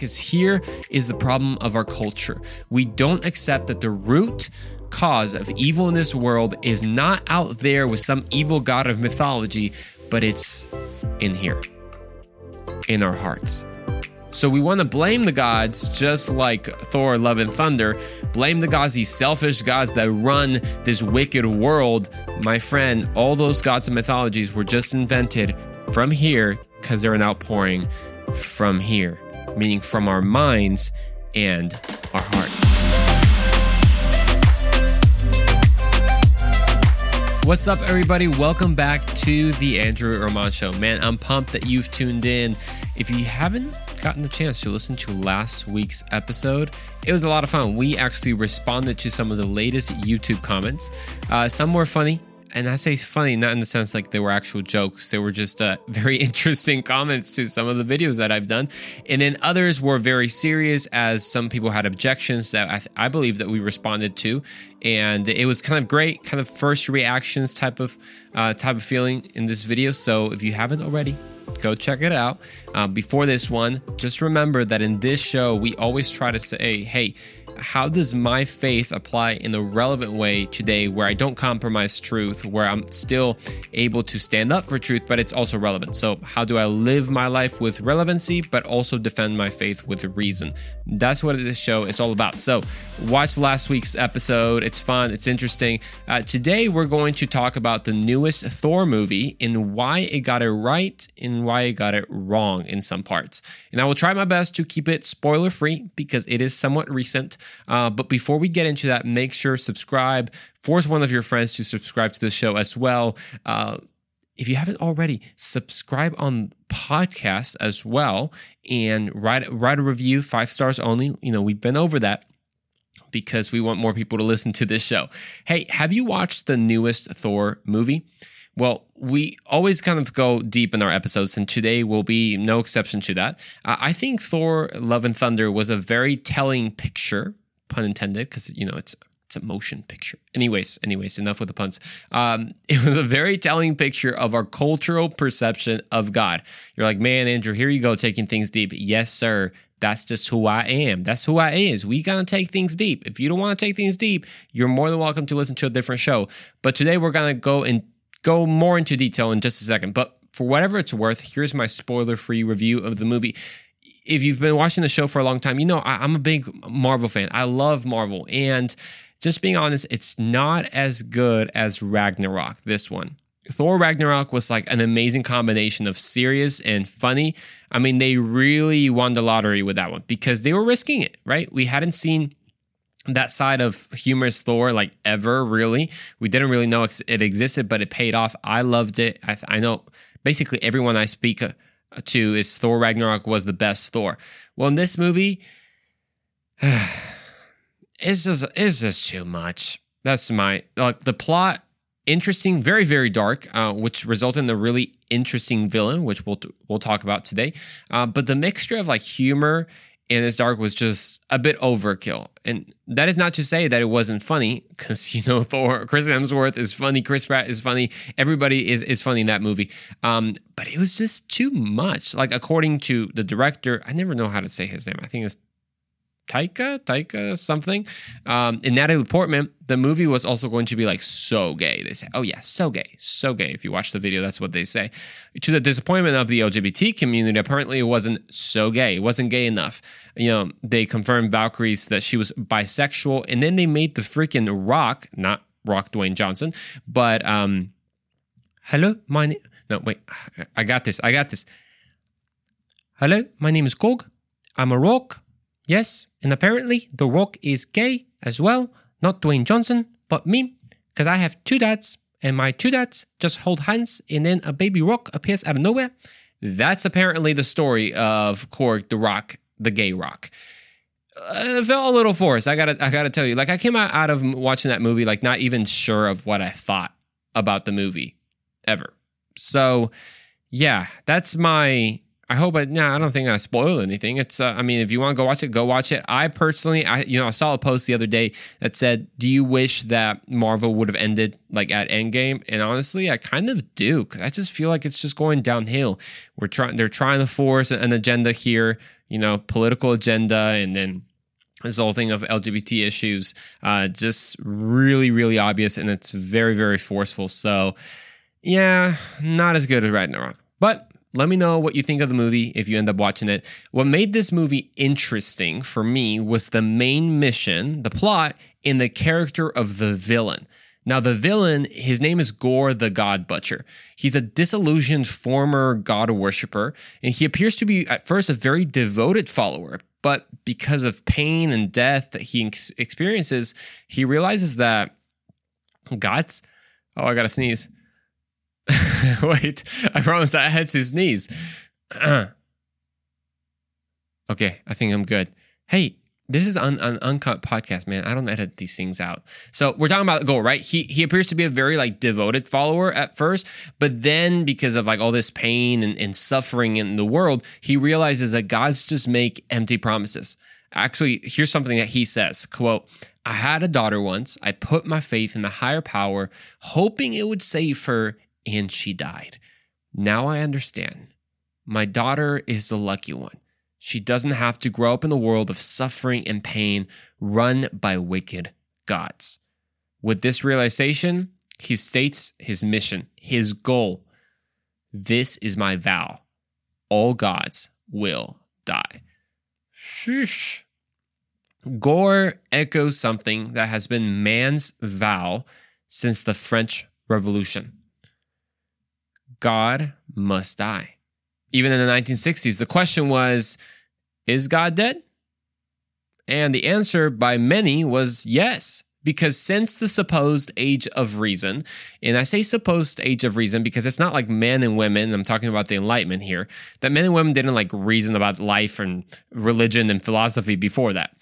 Because here is the problem of our culture. We don't accept that the root cause of evil in this world is not out there with some evil god of mythology, but it's in here, in our hearts. So we want to blame the gods, just like Thor, Love, and Thunder. Blame the gods, these selfish gods that run this wicked world. My friend, all those gods and mythologies were just invented from here because they're an outpouring from here, meaning from our minds and our heart. What's up, everybody? Welcome back to the Andrew Roman Show. Man, I'm pumped that you've tuned in. If you haven't gotten the chance to listen to last week's episode, it was a lot of fun. We actually responded to some of the latest YouTube comments. Uh, some were funny, and I say funny not in the sense like they were actual jokes. They were just uh, very interesting comments to some of the videos that I've done, and then others were very serious as some people had objections that I, th- I believe that we responded to, and it was kind of great, kind of first reactions type of uh, type of feeling in this video. So if you haven't already, go check it out. Uh, before this one, just remember that in this show, we always try to say, hey, how does my faith apply in a relevant way today where I don't compromise truth, where I'm still able to stand up for truth, but it's also relevant? So, how do I live my life with relevancy, but also defend my faith with reason? That's what this show is all about. So, watch last week's episode. It's fun, it's interesting. Uh, today, we're going to talk about the newest Thor movie and why it got it right and why it got it wrong in some parts. And I will try my best to keep it spoiler free because it is somewhat recent. Uh, but before we get into that, make sure subscribe. Force one of your friends to subscribe to the show as well. Uh, if you haven't already, subscribe on podcasts as well and write write a review, five stars only. You know, we've been over that because we want more people to listen to this show. Hey, have you watched the newest Thor movie? Well, we always kind of go deep in our episodes, and today will be no exception to that. Uh, I think Thor: Love and Thunder was a very telling picture pun intended, because you know it's it's a motion picture. Anyways, anyways, enough with the puns. Um, it was a very telling picture of our cultural perception of God. You're like, man, Andrew, here you go, taking things deep. Yes, sir. That's just who I am. That's who I is. We gotta take things deep. If you don't want to take things deep, you're more than welcome to listen to a different show. But today we're gonna go and go more into detail in just a second. But for whatever it's worth, here's my spoiler-free review of the movie if you've been watching the show for a long time, you know I, am a big Marvel fan. I love Marvel. And just being honest, it's not as good as Ragnarok, this one. Thor Ragnarok was like an amazing combination of serious and funny. I mean, they really won the lottery with that one because they were risking it, right? We hadn't seen that side of humorous Thor like ever really. We didn't really know it existed, but it paid off. I loved it. I, I know basically everyone I speak to is Thor Ragnarok was the best Thor. Well, in this movie, it's just it's just too much. That's my like the plot interesting, very very dark, uh, which resulted in the really interesting villain, which we'll we'll talk about today. Uh, but the mixture of like humor and this dark was just a bit overkill. And that is not to say that it wasn't funny, because you know Thor, Chris Hemsworth is funny, Chris Pratt is funny, everybody is is funny in that movie. Um, but it was just too much. Like according to the director, I never know how to say his name. I think it's Taika, Taika something. Um, in Natalie Portman, the movie was also going to be like so gay. They say, oh yeah, so gay, so gay. If you watch the video, that's what they say. To the disappointment of the LGBT community, apparently it wasn't so gay. It wasn't gay enough. You know, they confirmed Valkyries that she was bisexual, and then they made the freaking Rock, not Rock Dwayne Johnson, but um, hello, my name. No, wait, I got this. I got this. Hello, my name is Gog. I'm a rock. Yes, and apparently The Rock is gay as well. Not Dwayne Johnson, but me, because I have two dads, and my two dads just hold hands, and then a baby rock appears out of nowhere. That's apparently the story of Korg the Rock, the gay rock. Uh, it felt a little forced. I gotta, I gotta tell you. Like I came out, out of watching that movie, like not even sure of what I thought about the movie ever. So, yeah, that's my I hope I, nah, I don't think I spoiled anything. It's, uh, I mean, if you want to go watch it, go watch it. I personally, I, you know, I saw a post the other day that said, do you wish that Marvel would have ended like at Endgame? And honestly, I kind of do because I just feel like it's just going downhill. We're trying, they're trying to force an agenda here, you know, political agenda, and then this whole thing of LGBT issues, uh, just really, really obvious, and it's very, very forceful. So, yeah, not as good as Ragnarok, but let me know what you think of the movie if you end up watching it. What made this movie interesting for me was the main mission, the plot, and the character of the villain. Now, the villain, his name is Gorr the God Butcher. He's a disillusioned former God worshiper, and he appears to be at first a very devoted follower. But because of pain and death that he ex- experiences, he realizes that God's. Oh, I gotta sneeze. Wait, I promised I had to sneeze. okay, I think I'm good. Hey, this is an, an uncut podcast, man. I don't edit these things out. So we're talking about Gorr, right? He he appears to be a very like devoted follower at first, but then because of like all this pain and, and suffering in the world, he realizes that God's just make empty promises. Actually, here's something that he says, quote, I had a daughter once. I put my faith in the higher power, hoping it would save her and she died. Now I understand. My daughter is the lucky one. She doesn't have to grow up in the world of suffering and pain run by wicked gods. With this realization, he states his mission, his goal. This is my vow. All gods will die. Shush. Gorr echoes something that has been man's vow since the French Revolution. God must die. Even in the 1960s, the question was Is God dead? And the answer by many was yes, because since the supposed age of reason, and I say supposed age of reason because it's not like men and women, I'm talking about the Enlightenment here, that men and women didn't like reason about life and religion and philosophy before that.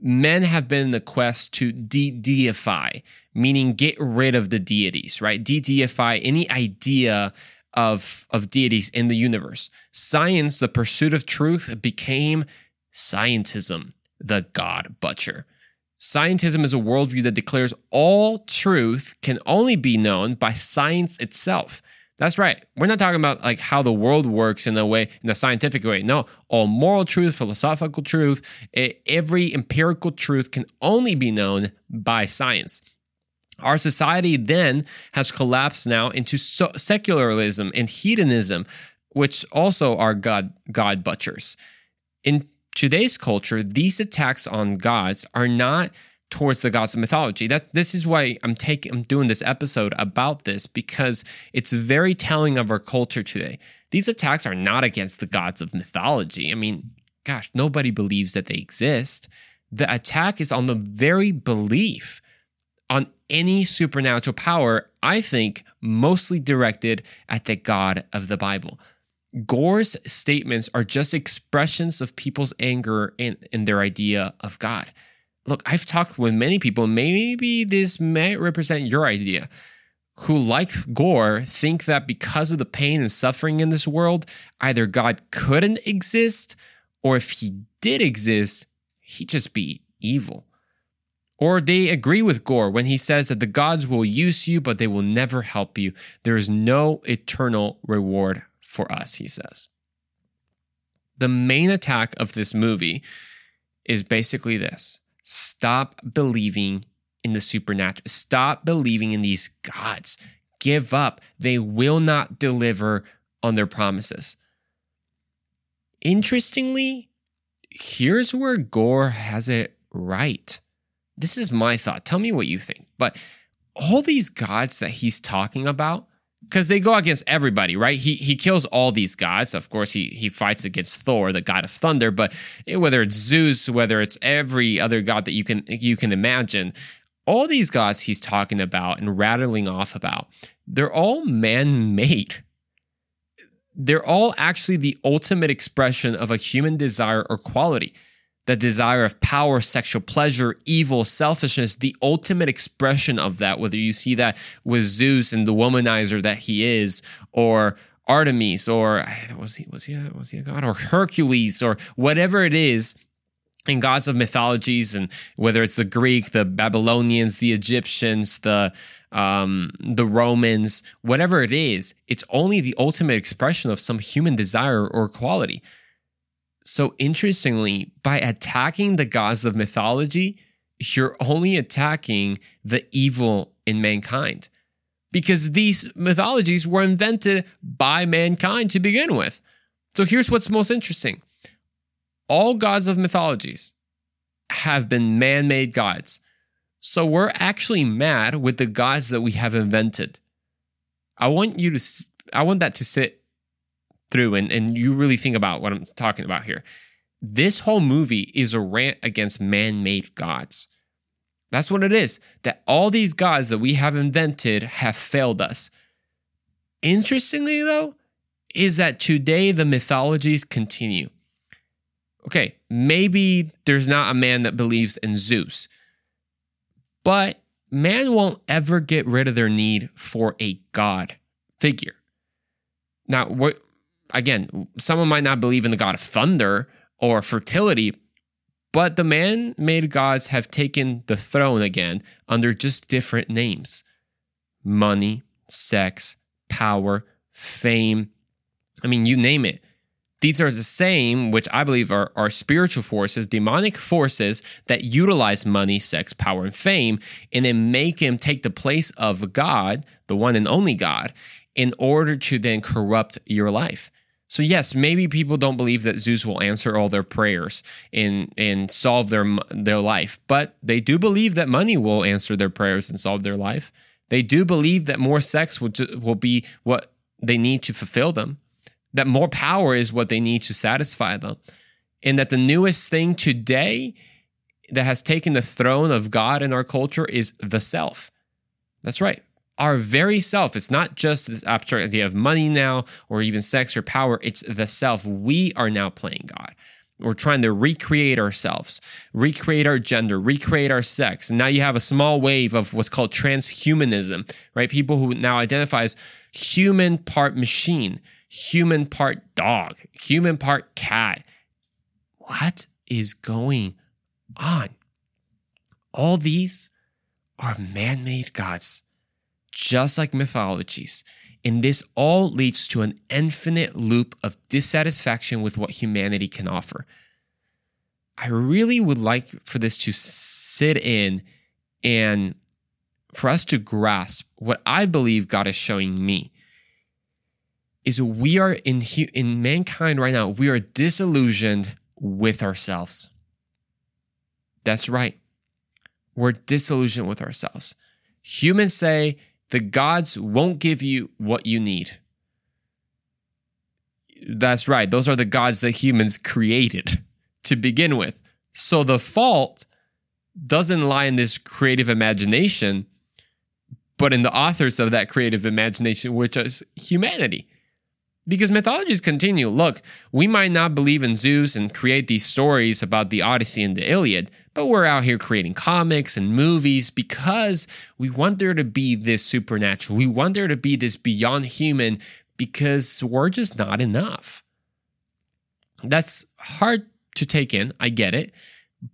Men have been in the quest to de deify, meaning get rid of the deities, right? De deify any idea of, of deities in the universe. Science, the pursuit of truth, became scientism, the God butcher. Scientism is a worldview that declares all truth can only be known by science itself. That's right. We're not talking about like how the world works in a way, in a scientific way. No, all moral truth, philosophical truth, every empirical truth can only be known by science. Our society then has collapsed now into so- secularism and hedonism, which also are God God butchers. In today's culture, these attacks on gods are not towards the gods of mythology. That this is why I'm taking I'm doing this episode about this because it's very telling of our culture today. These attacks are not against the gods of mythology. I mean, gosh, nobody believes that they exist. The attack is on the very belief on any supernatural power, I think mostly directed at the God of the Bible. Gorr's statements are just expressions of people's anger in, in their idea of God. Look, I've talked with many people, maybe this may represent your idea, who, like Gorr, think that because of the pain and suffering in this world, either God couldn't exist, or if he did exist, he'd just be evil. Or they agree with Gorr when he says that the gods will use you, but they will never help you. There is no eternal reward for us, he says. The main attack of this movie is basically this stop believing in the supernatural, stop believing in these gods. Give up. They will not deliver on their promises. Interestingly, here's where Gorr has it right this is my thought. Tell me what you think. But all these gods that he's talking about, because they go against everybody, right? He he kills all these gods. Of course, he he fights against Thor, the god of thunder. But whether it's Zeus, whether it's every other god that you can you can imagine, all these gods he's talking about and rattling off about, they're all man-made. They're all actually the ultimate expression of a human desire or quality the desire of power, sexual pleasure, evil, selfishness, the ultimate expression of that, whether you see that with Zeus and the womanizer that he is, or Artemis or was he was he a, was he a god or Hercules or whatever it is in gods of mythologies and whether it's the Greek, the Babylonians, the Egyptians, the um, the Romans, whatever it is, it's only the ultimate expression of some human desire or quality. So interestingly, by attacking the gods of mythology, you're only attacking the evil in mankind because these mythologies were invented by mankind to begin with. So here's what's most interesting all gods of mythologies have been man made gods. So we're actually mad with the gods that we have invented. I want you to, I want that to sit through and, and you really think about what I'm talking about here. This whole movie is a rant against man made gods. That's what it is. That all these gods that we have invented have failed us. Interestingly, though, is that today the mythologies continue. Okay, maybe there's not a man that believes in Zeus, but man won't ever get rid of their need for a god figure. Now, what again, someone might not believe in the god of thunder or fertility, but the man made gods have taken the throne again under just different names money, sex, power, fame. I mean, you name it. These are the same, which I believe are, are spiritual forces, demonic forces that utilize money, sex, power, and fame, and then make him take the place of God, the one and only God, in order to then corrupt your life. So yes, maybe people don't believe that Zeus will answer all their prayers and and solve their their life, but they do believe that money will answer their prayers and solve their life. They do believe that more sex will will be what they need to fulfill them. That more power is what they need to satisfy them. And that the newest thing today that has taken the throne of God in our culture is the self. That's right our very self. It's not just this abstract idea of money now or even sex or power. It's the self. We are now playing God. We're trying to recreate ourselves, recreate our gender, recreate our sex. And now you have a small wave of what's called transhumanism, right? People who now identify as human part machine, human part dog, human part cat. What is going on? All these are man made gods just like mythologies. And this all leads to an infinite loop of dissatisfaction with what humanity can offer. I really would like for this to sit in and for us to grasp what I believe God is showing me is we are in in mankind right now we are disillusioned with ourselves. That's right. We're disillusioned with ourselves. Humans say the gods won't give you what you need. That's right. Those are the gods that humans created to begin with. So the fault doesn't lie in this creative imagination, but in the authors of that creative imagination, which is humanity. Because mythologies continue. Look, we might not believe in Zeus and create these stories about the Odyssey and the Iliad, but we're out here creating comics and movies because we want there to be this supernatural. We want there to be this beyond human because we're just not enough. That's hard to take in. I get it.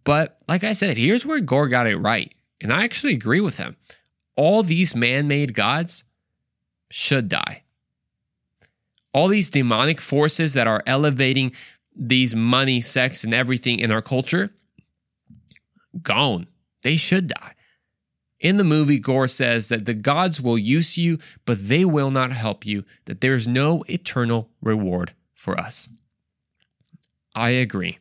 But like I said, here's where Gorr got it right. And I actually agree with him. All these man made gods should die all these demonic forces that are elevating these money, sex, and everything in our culture, gone. They should die. In the movie, Gorr says that the gods will use you, but they will not help you, that there's no eternal reward for us. I agree.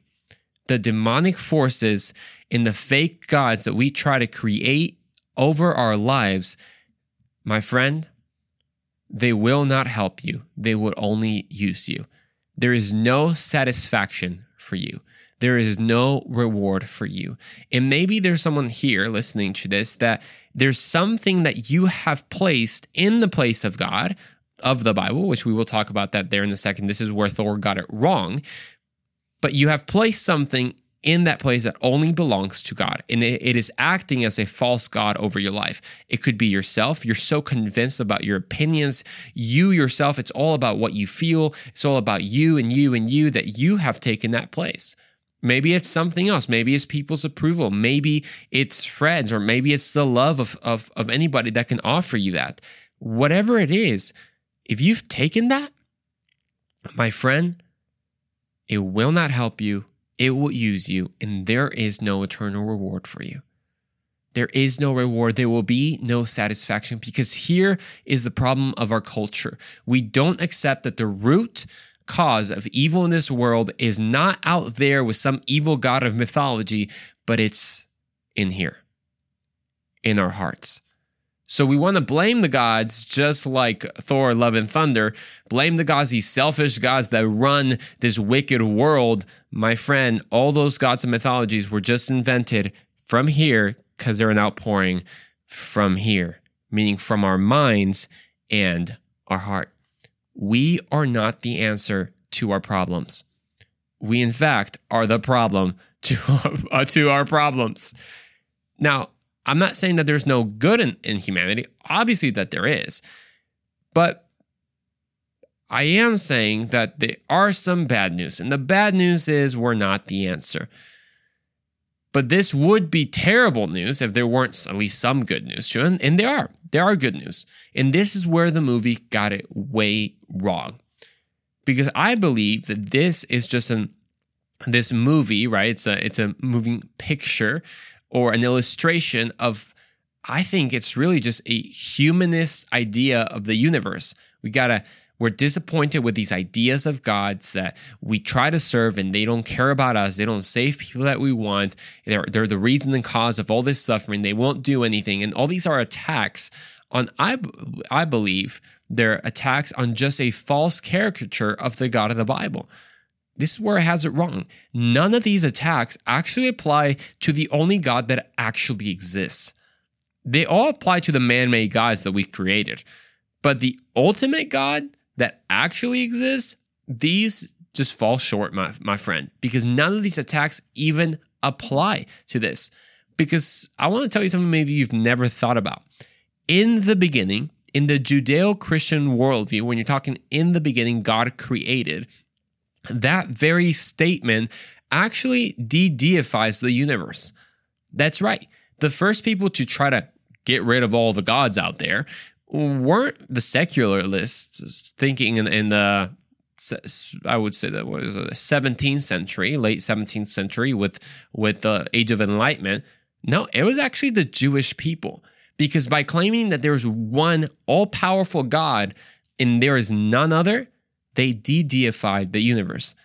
The demonic forces in the fake gods that we try to create over our lives, my friend, they will not help you. They will only use you. There is no satisfaction for you. There is no reward for you. And maybe there's someone here listening to this that there's something that you have placed in the place of God, of the Bible, which we will talk about that there in a second. This is where Thor got it wrong. But you have placed something in that place that only belongs to God. And it, it is acting as a false God over your life. It could be yourself. You're so convinced about your opinions. You yourself, it's all about what you feel. It's all about you and you and you that you have taken that place. Maybe it's something else. Maybe it's people's approval. Maybe it's friends, or maybe it's the love of, of, of anybody that can offer you that. Whatever it is, if you've taken that, my friend, it will not help you it will use you, and there is no eternal reward for you. There is no reward. There will be no satisfaction because here is the problem of our culture. We don't accept that the root cause of evil in this world is not out there with some evil god of mythology, but it's in here, in our hearts. So we want to blame the gods just like Thor, Love, and Thunder. Blame the gods, these selfish gods that run this wicked world. My friend, all those gods and mythologies were just invented from here because they're an outpouring from here, meaning from our minds and our heart. We are not the answer to our problems. We, in fact, are the problem to, uh, to our problems. Now, I'm not saying that there's no good in, in humanity, obviously, that there is. But I am saying that there are some bad news. And the bad news is we're not the answer. But this would be terrible news if there weren't at least some good news, And, and there are. There are good news. And this is where the movie got it way wrong. Because I believe that this is just an this movie, right? It's a it's a moving picture or an illustration of, I think it's really just a humanist idea of the universe. We gotta, we're disappointed with these ideas of gods that we try to serve and they don't care about us. They don't save people that we want. They're, they're the reason and cause of all this suffering. They won't do anything. And all these are attacks on, I, I believe, they're attacks on just a false caricature of the God of the Bible. This is where it has it wrong. None of these attacks actually apply to the only God that actually exists. They all apply to the man made gods that we created. But the ultimate God that actually exists, these just fall short, my, my friend, because none of these attacks even apply to this. Because I want to tell you something maybe you've never thought about. In the beginning, in the Judeo Christian worldview, when you're talking in the beginning, God created, that very statement actually de deifies the universe. That's right. The first people to try to get rid of all the gods out there weren't the secularists thinking in, in the I would say that was the 17th century, late 17th century with with the Age of Enlightenment. No, it was actually the Jewish people because by claiming that there is one all-powerful God and there is none other, they de deified the universe.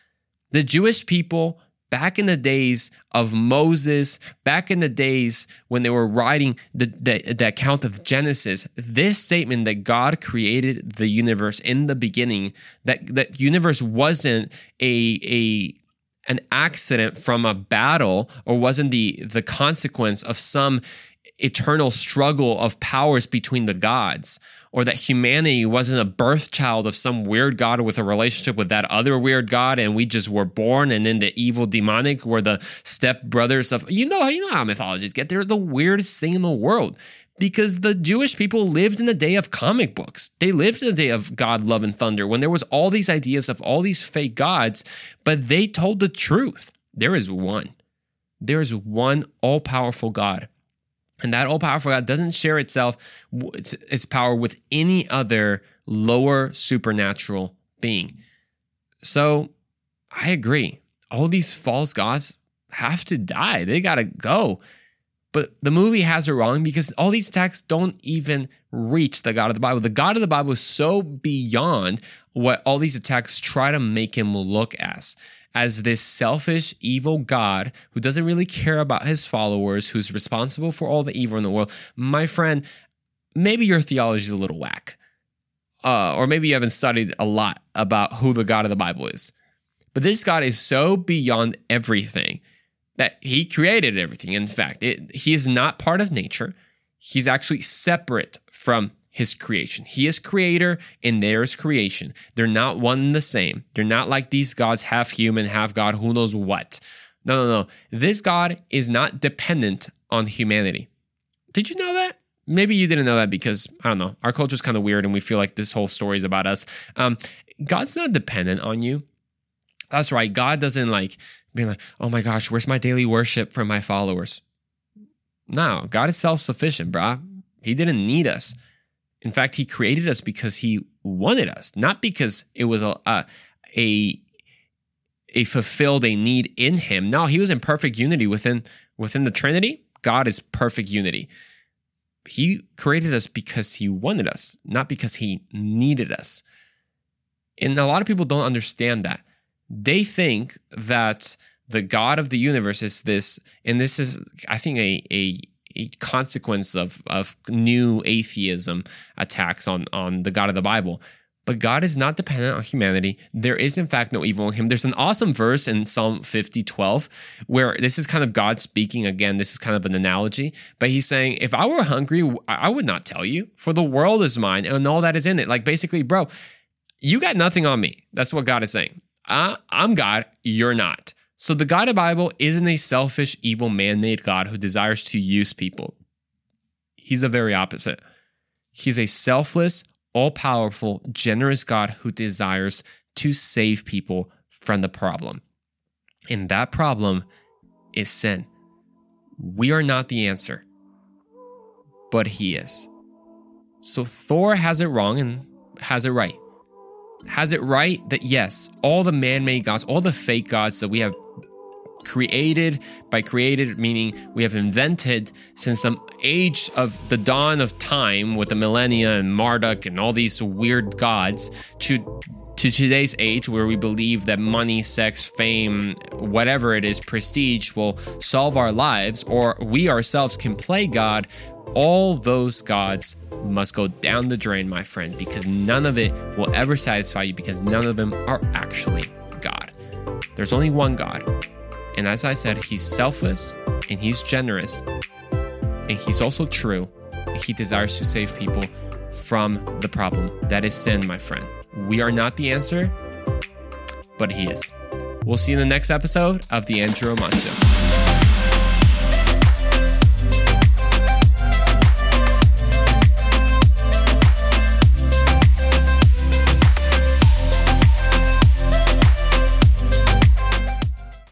The Jewish people, back in the days of Moses, back in the days when they were writing the, the, the, account of Genesis, this statement that God created the universe in the beginning, that that universe wasn't a, a an accident from a battle or wasn't the the consequence of some eternal struggle of powers between the gods or that humanity wasn't a birth child of some weird god with a relationship with that other weird god and we just were born and then the evil demonic were the step brothers of you know you know how mythologies get they're the weirdest thing in the world because the Jewish people lived in the day of comic books. They lived in the day of God, love, and thunder when there was all these ideas of all these fake gods, but they told the truth. There is one. There is one all powerful God and that all powerful God doesn't share itself, its, its power with any other lower supernatural being. So I agree. All these false gods have to die. They got to go. But the movie has it wrong because all these texts don't even reach the God of the Bible. The God of the Bible is so beyond what all these attacks try to make him look as as this selfish, evil God who doesn't really care about his followers, who's responsible for all the evil in the world, my friend, maybe your theology is a little whack. Uh, or maybe you haven't studied a lot about who the God of the Bible is. But this God is so beyond everything that he created everything. In fact, it, he is not part of nature. He's actually separate from his creation. He is creator and there is creation. They're not one and the same. They're not like these gods, half human, half God, who knows what. No, no, no. This God is not dependent on humanity. Did you know that? Maybe you didn't know that because, I don't know, our culture is kind of weird and we feel like this whole story is about us. Um, God's not dependent on you. That's right. God doesn't like be like, oh my gosh, where's my daily worship from my followers? No, God is self sufficient, brah. He didn't need us. In fact, He created us because He wanted us, not because it was a, a, a a fulfilled a need in him. No, he was in perfect unity within within the Trinity. God is perfect unity. He created us because he wanted us, not because he needed us. And a lot of people don't understand that. They think that the God of the universe is this, and this is, I think, a, a, a consequence of, of new atheism attacks on, on the God of the Bible. But God is not dependent on humanity. There is, in fact, no evil in him. There's an awesome verse in Psalm 50, 12, where this is kind of God speaking. Again, this is kind of an analogy, but he's saying, If I were hungry, I would not tell you, for the world is mine and all that is in it. Like basically, bro, you got nothing on me. That's what God is saying. I, I'm God, you're not. So the God of the Bible isn't a selfish, evil, man made God who desires to use people. He's the very opposite. He's a selfless, all powerful, generous God who desires to save people from the problem. And that problem is sin. We are not the answer, but He is. So Thor has it wrong and has it right. Has it right that yes, all the man made gods, all the fake gods that we have created by created meaning we have invented since the age of the dawn of time with the millennia and Marduk and all these weird gods to to today's age where we believe that money, sex, fame, whatever it is, prestige will solve our lives or we ourselves can play God, all those gods must go down the drain, my friend, because none of it will ever satisfy you because none of them are actually God. There's only one God, and as I said, he's selfless and he's generous and he's also true. He desires to save people from the problem that is sin, my friend. We are not the answer, but he is. We'll see you in the next episode of The Andrew Roman Show.